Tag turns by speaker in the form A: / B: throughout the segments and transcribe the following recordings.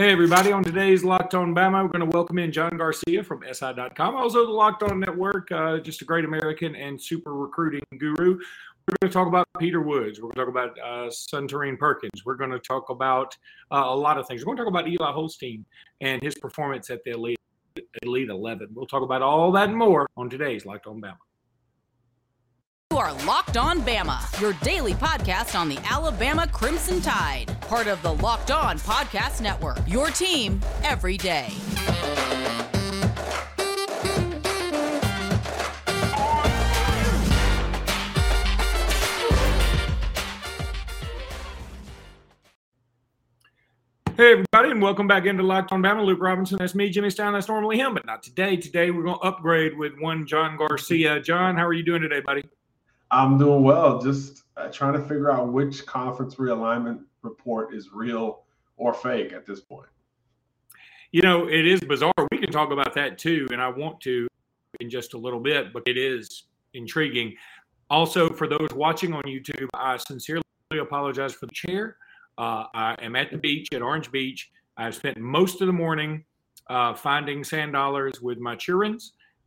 A: Hey, everybody. On today's Locked On Bama, we're going to welcome in John Garcia from SI.com, also the Locked On Network, uh, just a great American and super recruiting guru. We're going to talk about Peter Woods. We're going to talk about uh, Suntarine Perkins. We're going to talk about uh, a lot of things. We're going to talk about Eli Holstein and his performance at the Elite, Elite 11. We'll talk about all that and more on today's Locked On Bama.
B: You are Locked On Bama, your daily podcast on the Alabama Crimson Tide, part of the Locked On Podcast Network. Your team every day.
A: Hey, everybody, and welcome back into Locked On Bama. Luke Robinson, that's me. Jimmy Stein, that's normally him, but not today. Today, we're going to upgrade with one John Garcia. John, how are you doing today, buddy?
C: I'm doing well. Just uh, trying to figure out which conference realignment report is real or fake at this point.
A: You know, it is bizarre. We can talk about that too, and I want to in just a little bit, but it is intriguing. Also, for those watching on YouTube, I sincerely apologize for the chair. Uh, I am at the beach at Orange Beach. I've spent most of the morning uh, finding sand dollars with my children.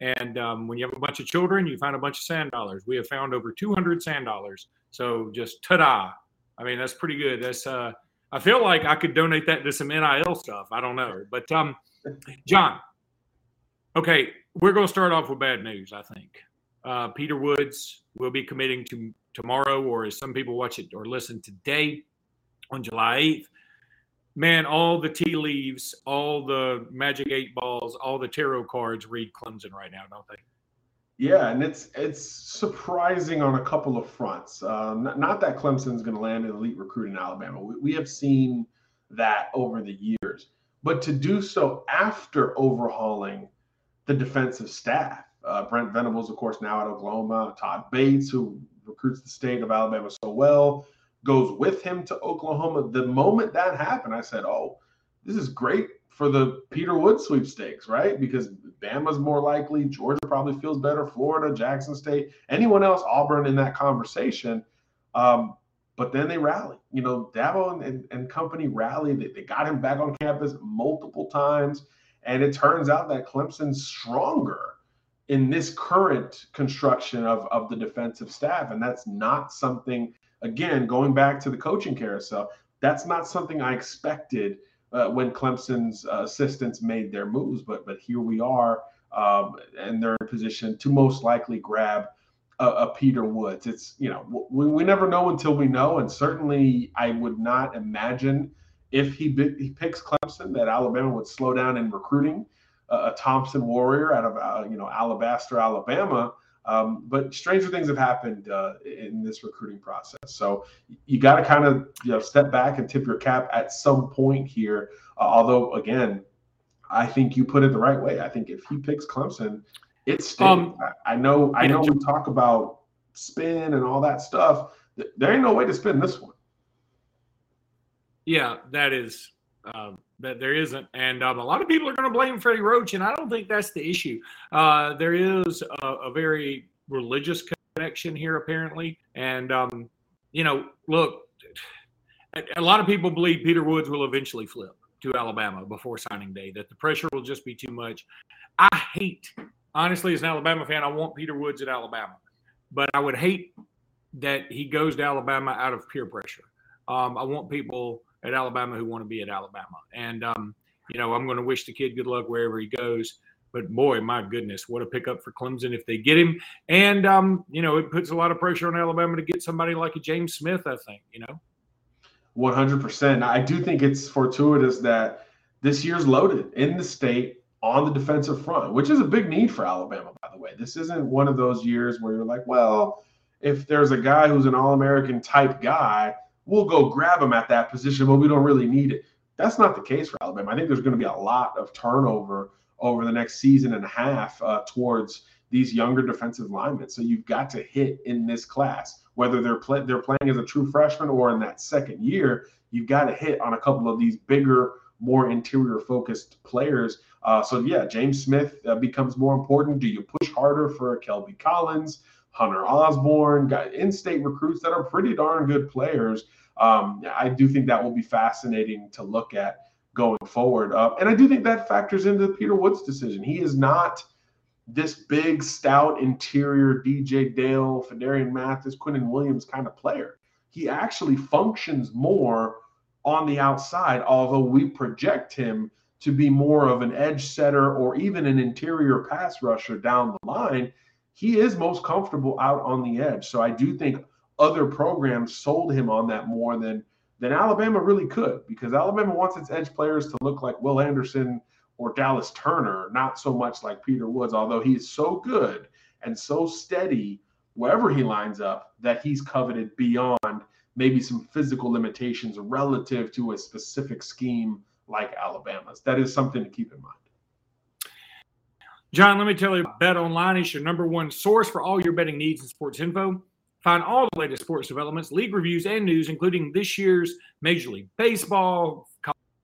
A: And um, when you have a bunch of children, you find a bunch of sand dollars. We have found over 200 sand dollars. So just ta-da! I mean, that's pretty good. That's uh, I feel like I could donate that to some NIL stuff. I don't know, but um, John. Okay, we're going to start off with bad news. I think uh, Peter Woods will be committing to tomorrow, or as some people watch it or listen today, on July 8th. Man, all the tea leaves, all the magic eight balls, all the tarot cards read Clemson right now, don't they?
C: Yeah, and it's it's surprising on a couple of fronts. Uh, not, not, that Clemson's going to land an elite recruit in Alabama. We, we have seen that over the years, but to do so after overhauling the defensive staff. Uh, Brent Venables, of course, now at Oklahoma. Todd Bates, who recruits the state of Alabama so well goes with him to Oklahoma. The moment that happened, I said, "Oh, this is great for the Peter Wood sweepstakes, right? Because Bama's more likely, Georgia probably feels better, Florida, Jackson State, anyone else, Auburn in that conversation." Um, but then they rally. You know, Dabo and, and, and company rallied. They, they got him back on campus multiple times. And it turns out that Clemson's stronger in this current construction of, of the defensive staff. And that's not something again, going back to the coaching carousel, that's not something I expected uh, when Clemson's uh, assistants made their moves. But but here we are, um, and they're in position to most likely grab a, a Peter Woods. It's you know we, we never know until we know, and certainly I would not imagine if he he picks Clemson that Alabama would slow down in recruiting a Thompson Warrior out of uh, you know Alabaster, Alabama. Um, but stranger things have happened uh, in this recruiting process. So you got to kind of you know step back and tip your cap at some point here. Uh, although again, I think you put it the right way. I think if he picks Clemson, it's um, I, I know I know we talk about spin and all that stuff. There ain't no way to spin this one.
A: Yeah, that is um, that there isn't, and um, a lot of people are going to blame Freddie Roach, and I don't think that's the issue. Uh, there is a, a, very religious connection here, apparently, and um, you know, look, a lot of people believe Peter Woods will eventually flip to Alabama before signing day. That the pressure will just be too much. I hate, honestly, as an Alabama fan, I want Peter Woods at Alabama, but I would hate that he goes to Alabama out of peer pressure. Um, I want people at Alabama who want to be at Alabama. And, um, you know, I'm going to wish the kid good luck wherever he goes. But boy, my goodness, what a pickup for Clemson if they get him. And, um, you know, it puts a lot of pressure on Alabama to get somebody like a James Smith, I think, you know.
C: 100%. I do think it's fortuitous that this year's loaded in the state on the defensive front, which is a big need for Alabama, by the way. This isn't one of those years where you're like, well, if there's a guy who's an All American type guy, we'll go grab him at that position, but we don't really need it. That's not the case for Alabama. I think there's going to be a lot of turnover over the next season and a half uh, towards these younger defensive linemen. So you've got to hit in this class, whether they're play- they're playing as a true freshman or in that second year. You've got to hit on a couple of these bigger, more interior focused players. Uh, so yeah, James Smith uh, becomes more important. Do you push harder for Kelby Collins? Hunter Osborne, got in-state recruits that are pretty darn good players. Um, I do think that will be fascinating to look at. going forward. Uh, and I do think that factors into Peter Wood's decision. He is not this big, stout interior DJ Dale, Phidarian Mathis, Quinnen Williams kind of player. He actually functions more on the outside, although we project him to be more of an edge setter or even an interior pass rusher down the line. He is most comfortable out on the edge. So I do think other programs sold him on that more than than Alabama really could because Alabama wants its edge players to look like Will Anderson or Dallas Turner, not so much like Peter Woods, although he is so good and so steady wherever he lines up that he's coveted beyond maybe some physical limitations relative to a specific scheme like Alabama's. That is something to keep in mind.
A: John, let me tell you, Bet Online is your number one source for all your betting needs and sports info. Find all the latest sports developments, league reviews, and news, including this year's Major League Baseball,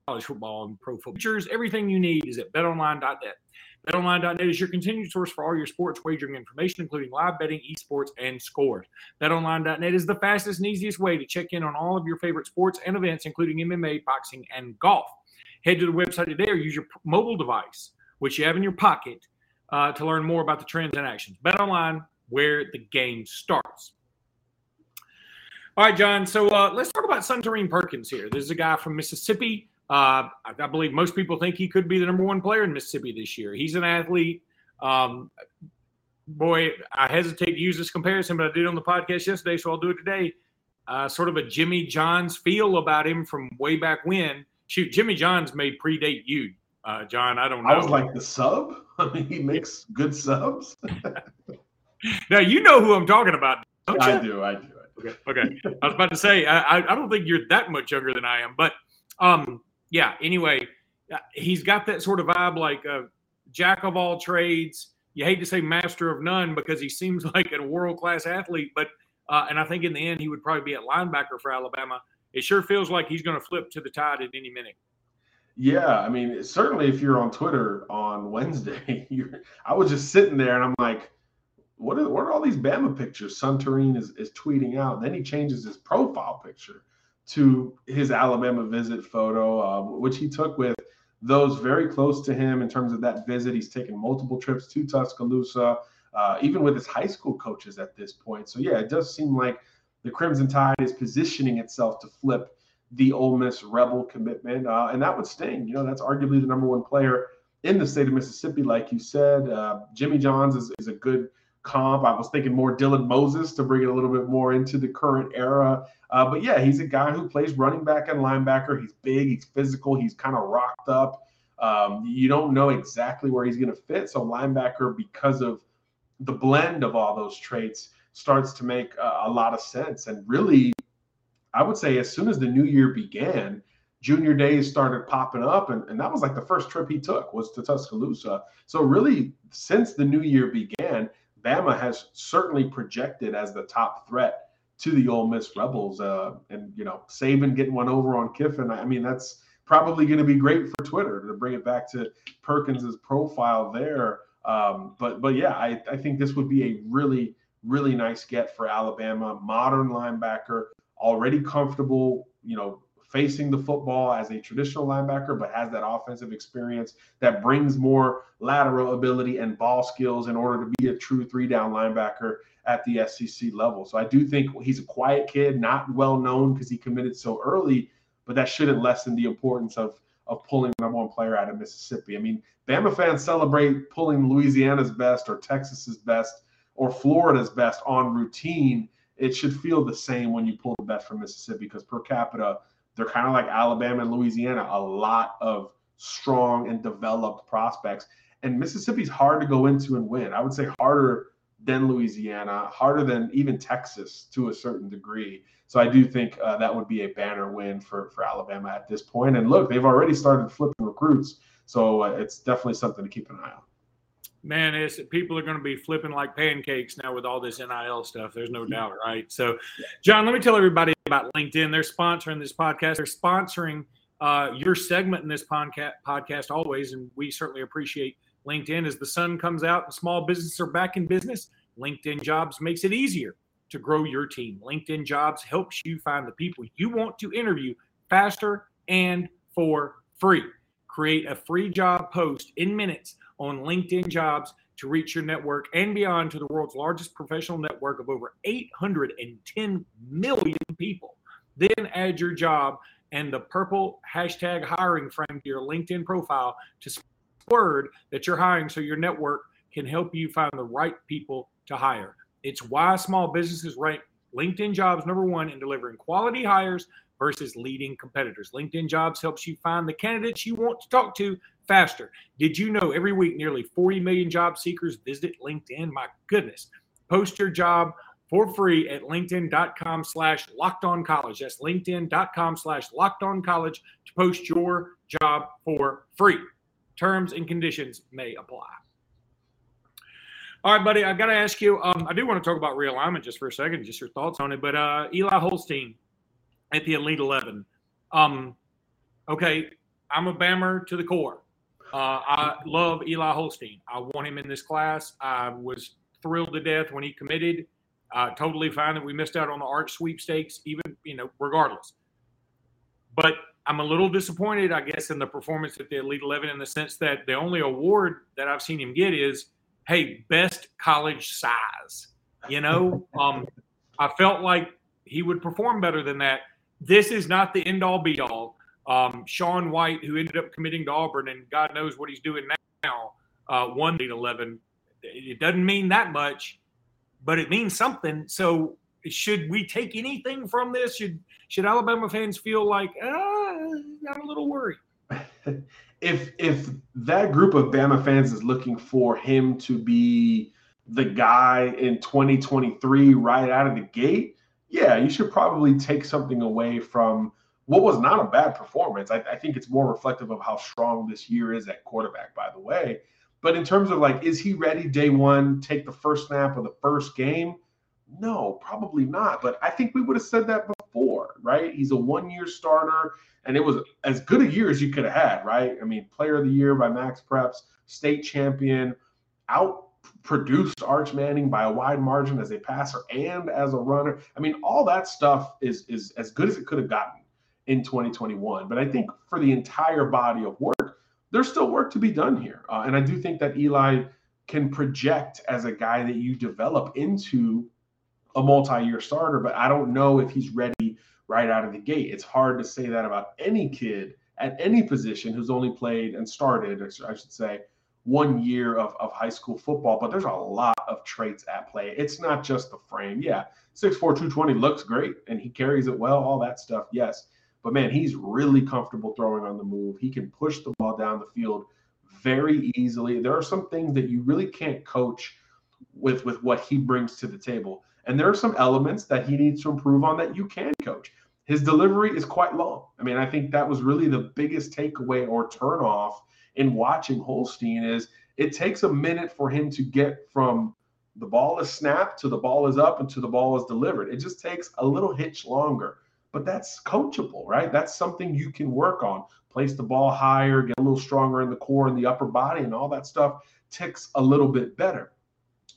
A: college football, and pro football. Features, everything you need is at betonline.net. BetOnline.net is your continued source for all your sports wagering information, including live betting, esports, and scores. BetOnline.net is the fastest and easiest way to check in on all of your favorite sports and events, including MMA, boxing, and golf. Head to the website today or use your mobile device, which you have in your pocket, uh, to learn more about the trends and actions. BetOnline, where the game starts. All right, John. So uh, let's talk about Suntarine Perkins here. This is a guy from Mississippi. Uh, I, I, believe most people think he could be the number one player in Mississippi this year. He's an athlete. Um, boy, I hesitate to use this comparison, but I did on the podcast yesterday, so I'll do it today. Uh, sort of a Jimmy Johns feel about him from way back when. Shoot, Jimmy Johns may predate you, uh, John. I don't know. I
C: was like the sub. I mean, he makes good subs.
A: now you know who I'm talking about.
C: I do. I do.
A: Okay. Okay. I was about to say, I, I don't think you're that much younger than I am, but um, yeah. Anyway, uh, he's got that sort of vibe, like a jack of all trades. You hate to say master of none because he seems like a world class athlete, but uh, and I think in the end he would probably be at linebacker for Alabama. It sure feels like he's going to flip to the tide at any minute.
C: Yeah, I mean, certainly if you're on Twitter on Wednesday, I was just sitting there and I'm like, what are, what are all these Bama pictures Suntarine is, is tweeting out? then he changes his profile picture to his Alabama visit photo, uh, which he took with those very close to him in terms of that visit. He's taken multiple trips to Tuscaloosa, uh, even with his high school coaches at this point. So, yeah, it does seem like the Crimson Tide is positioning itself to flip the Ole Miss Rebel commitment. Uh, and that would sting. You know, that's arguably the number one player in the state of Mississippi, like you said. Uh, Jimmy Johns is, is a good comp. I was thinking more Dylan Moses to bring it a little bit more into the current era. Uh, but yeah, he's a guy who plays running back and linebacker. He's big, he's physical, he's kind of rocked up. Um, you don't know exactly where he's going to fit. So linebacker, because of the blend of all those traits, starts to make a, a lot of sense. And really, I would say as soon as the new year began, junior days started popping up and, and that was like the first trip he took was to tuscaloosa so really since the new year began Bama has certainly projected as the top threat to the Ole Miss Rebels. Uh, and you know, Saban getting one over on Kiffin. I mean, that's probably going to be great for Twitter to bring it back to Perkins's profile there. Um, but but yeah, I, I think this would be a really really nice get for Alabama. Modern linebacker, already comfortable. You know, facing the football as a traditional linebacker, but has that offensive experience that brings more lateral ability and ball skills in order to be a true three down linebacker at the SEC level. So I do think he's a quiet kid, not well known because he committed so early, but that shouldn't lessen the importance of of pulling number one player out of Mississippi. I mean, Bama fans celebrate pulling Louisiana's best or Texas's best or Florida's best on routine. It should feel the same when you pull the best from Mississippi because per capita, they're kind of like Alabama and Louisiana, a lot of strong and developed prospects. And Mississippi's hard to go into and win. I would say harder than Louisiana, harder than even Texas to a certain degree. So I do think uh, that would be a banner win for for Alabama at this point. And look, they've already started flipping recruits, so uh, it's definitely something to keep an eye on
A: man, it's people are going to be flipping like pancakes now with all this NIL stuff. There's no doubt, right? So, John, let me tell everybody about LinkedIn. They're sponsoring this podcast. They're sponsoring uh, your segment in this podcast, podcast always, and we certainly appreciate LinkedIn. As the sun comes out and small businesses are back in business, LinkedIn Jobs makes it easier to grow your team. LinkedIn Jobs helps you find the people you want to interview faster and for free. Create a free job post in minutes on LinkedIn Jobs to reach your network and beyond to the world's largest professional network of over 810 million people. Then add your job and the purple hashtag hiring frame to your LinkedIn profile to word that you're hiring so your network can help you find the right people to hire. It's why small businesses rank LinkedIn jobs number one in delivering quality hires versus leading competitors. LinkedIn jobs helps you find the candidates you want to talk to faster. Did you know every week nearly 40 million job seekers visit LinkedIn? My goodness. Post your job for free at linkedin.com slash locked on college. That's linkedin.com slash locked on college to post your job for free. Terms and conditions may apply. All right, buddy, I've got to ask you. Um, I do want to talk about realignment just for a second, just your thoughts on it. But uh, Eli Holstein at the Elite 11. Um, okay, I'm a Bammer to the core. Uh, I love Eli Holstein. I want him in this class. I was thrilled to death when he committed. Uh, totally fine that we missed out on the Arch sweepstakes, even you know, regardless. But I'm a little disappointed, I guess, in the performance at the Elite 11 in the sense that the only award that I've seen him get is, hey, best college size. You know, um, I felt like he would perform better than that. This is not the end all be all. Um, Sean White, who ended up committing to Auburn, and God knows what he's doing now, uh, won the 11. It doesn't mean that much, but it means something. So, should we take anything from this? Should should Alabama fans feel like ah, I'm a little worried?
C: if if that group of Bama fans is looking for him to be the guy in 2023 right out of the gate, yeah, you should probably take something away from what was not a bad performance. I, I, think it's more reflective of how strong this year is at quarterback, by the way. But in terms of like, is he ready day one, take the first snap of the first game? No, probably not. But I think we would have said that before, right? He's a one year starter, and it was as good a year as you could have had, right? I mean, player of the year by Max Preps, state champion, out produced Arch Manning by a wide margin as a passer and as a runner. I mean, all that stuff is is as good as it could have gotten in 2021. But I think for the entire body of work, there's still work to be done here. Uh, and I do think that Eli can project as a guy that you develop into a multi-year starter, but I don't know if he's ready right out of the gate. It's hard to say that about any kid at any position who's only played and started, I should say, one year of, of high school football, but there's a lot of traits at play. It's not just the frame. Yeah, 6'4, 220 looks great and he carries it well, all that stuff. Yes. But man, he's really comfortable throwing on the move. He can push the ball down the field very easily. There are some things that you really can't coach with with what he brings to the table. And there are some elements that he needs to improve on that you can coach. His delivery is quite long. I mean, I think that was really the biggest takeaway or turnoff in watching Holstein is it takes a minute for him to get from the ball is snapped to the ball is up and to the ball is delivered. It just takes a little hitch longer but that's coachable, right? That's something you can work on. Place the ball higher, get a little stronger in the core and the upper body, and all that stuff ticks a little bit better.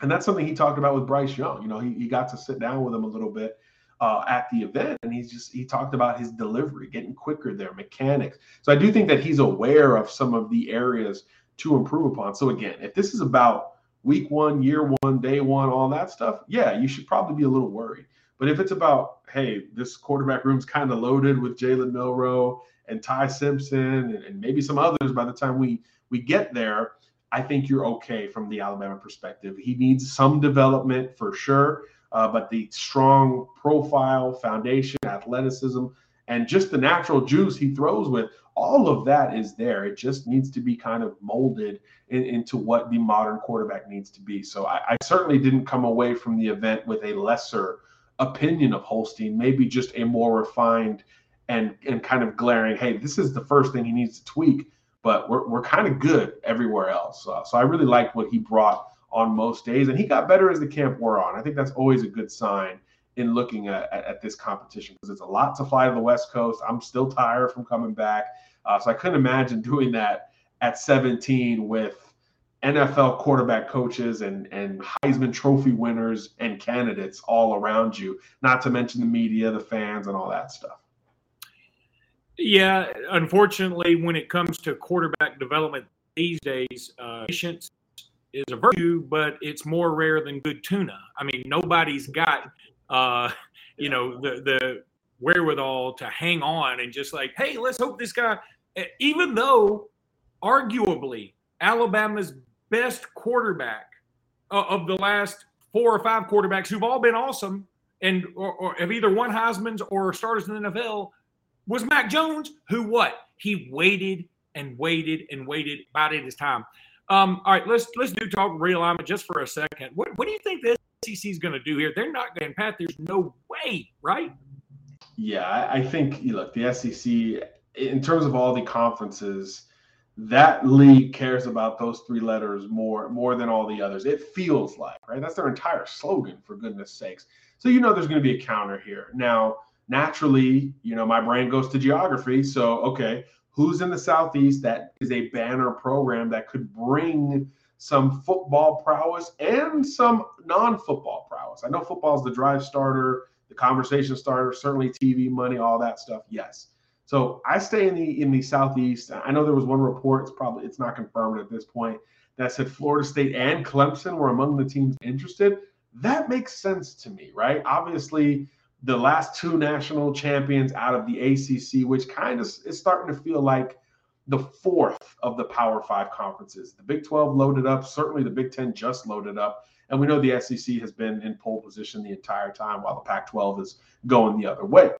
C: And that's something he talked about with Bryce Young. You know, he, he got to sit down with him a little bit uh, at the event, and he's just he talked about his delivery, getting quicker there, mechanics. So I do think that he's aware of some of the areas to improve upon. So again, if this is about week one, year one, day one, all that stuff, yeah, you should probably be a little worried. But if it's about, hey, this quarterback room's kind of loaded with Jalen Milrow and Ty Simpson and, and, maybe some others by the time we we get there, I think you're okay from the Alabama perspective. He needs some development for sure, uh, but the strong profile, foundation, athleticism, and just the natural juice he throws with, all of that is there. It just needs to be kind of molded in, into what the modern quarterback needs to be. So I, I certainly didn't come away from the event with a lesser opinion of Holstein, maybe just a more refined and and kind of glaring, hey, this is the first thing he needs to tweak, but we're, we're kind of good everywhere else. Uh, so I really liked what he brought on most days, and he got better as the camp wore on. I think that's always a good sign in looking at, at, at this competition because it's a lot to fly to the West Coast. I'm still tired from coming back, uh, so I couldn't imagine doing that at 17 with NFL quarterback coaches and and Heisman Trophy winners and candidates all around you, not to mention the media, the fans, and all that stuff.
A: Yeah, unfortunately, when it comes to quarterback development these days, uh, patience is a virtue, but it's more rare than good tuna. I mean, nobody's got, uh, you know, the the wherewithal to hang on and just like, hey, let's hope this guy. Even though, arguably, Alabama's best quarterback uh, of the last four or five quarterbacks who've all been awesome and or, or have either won Heisman's or starters in the NFL was Mac Jones, who what he waited and waited and waited about it his time. Um, all right, let's let's do talk realignment just for a second. What what do you think the SEC is going to do here? They're not going Pat. There's no way, right?
C: Yeah, I think you look the SEC in terms of all the conferences, that league cares about those three letters more more than all the others. It feels like right. That's their entire slogan, for goodness sakes. So you know there's going to be a counter here now naturally, you know, my brain goes to geography. So, okay, who's in the Southeast that is a banner program that could bring some football prowess and some non football prowess? I know football is the drive starter, the conversation starter, certainly TV money, all that stuff. Yes. So I stay in the in the southeast. I know there was one report. It's probably it's not confirmed at this point that said Florida State and Clemson were among the teams interested. That makes sense to me, right? Obviously, the last two national champions out of the ACC, which kind of is starting to feel like the fourth of the Power Five conferences. The Big 12 loaded up. Certainly, the Big 10 just loaded up. And we know the SEC has been in pole position the entire time while the Pac 12 is going the other way.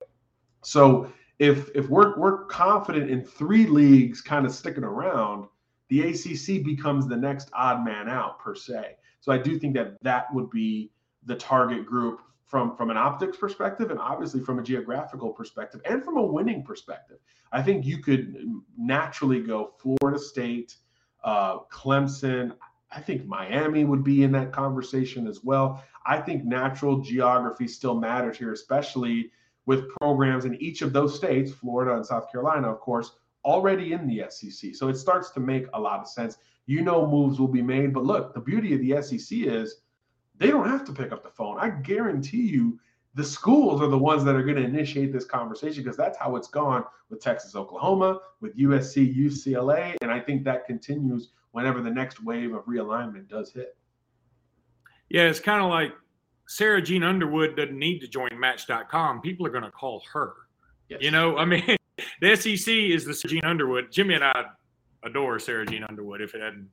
C: So, if, if we're, we're confident in three leagues kind of sticking around, the ACC becomes the next odd man out, per se. So, I do think that that would be the target group from from an optics perspective and obviously from a geographical perspective and from a winning perspective. I think you could naturally go Florida State, uh, Clemson. I think Miami would be in that conversation as well. I think natural geography still matters here, especially with programs in each of those states, Florida and South Carolina, of course, already in the SEC. So it starts to make a lot of sense. You know, moves will be made. But look, the beauty of the SEC is they don't have to pick up the phone. I guarantee you the schools are the ones that are going to initiate this conversation because that's how it's gone with Texas, Oklahoma, with USC, UCLA. And I think that continues whenever the next wave of realignment does hit.
A: Yeah, it's kind of like Sara Jean Underwood doesn't need to join Match.com. People are going to call her. Yes. You know, I mean, the SEC is the Sara Jean Underwood. Jimmy and I adore Sara Jean Underwood. If it hadn't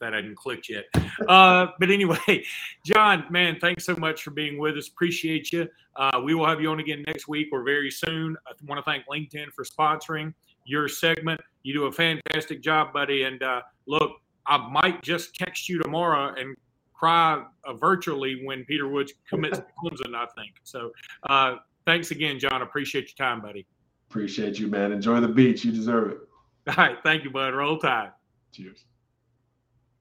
A: that hadn't clicked yet. Uh, but anyway, John, man, thanks so much for being with us. Appreciate you. Uh, we will have you on again next week or very soon. I want to thank LinkedIn for sponsoring your segment. You do a fantastic job, buddy. And uh, look, I might just text you tomorrow and cry uh, virtually when Peter Woods commits to Clemson, I think. So uh, thanks again, John. Appreciate your time, buddy.
C: Appreciate you, man. Enjoy the beach. You deserve it.
A: All right. Thank you, bud. Roll Tide.
C: Cheers.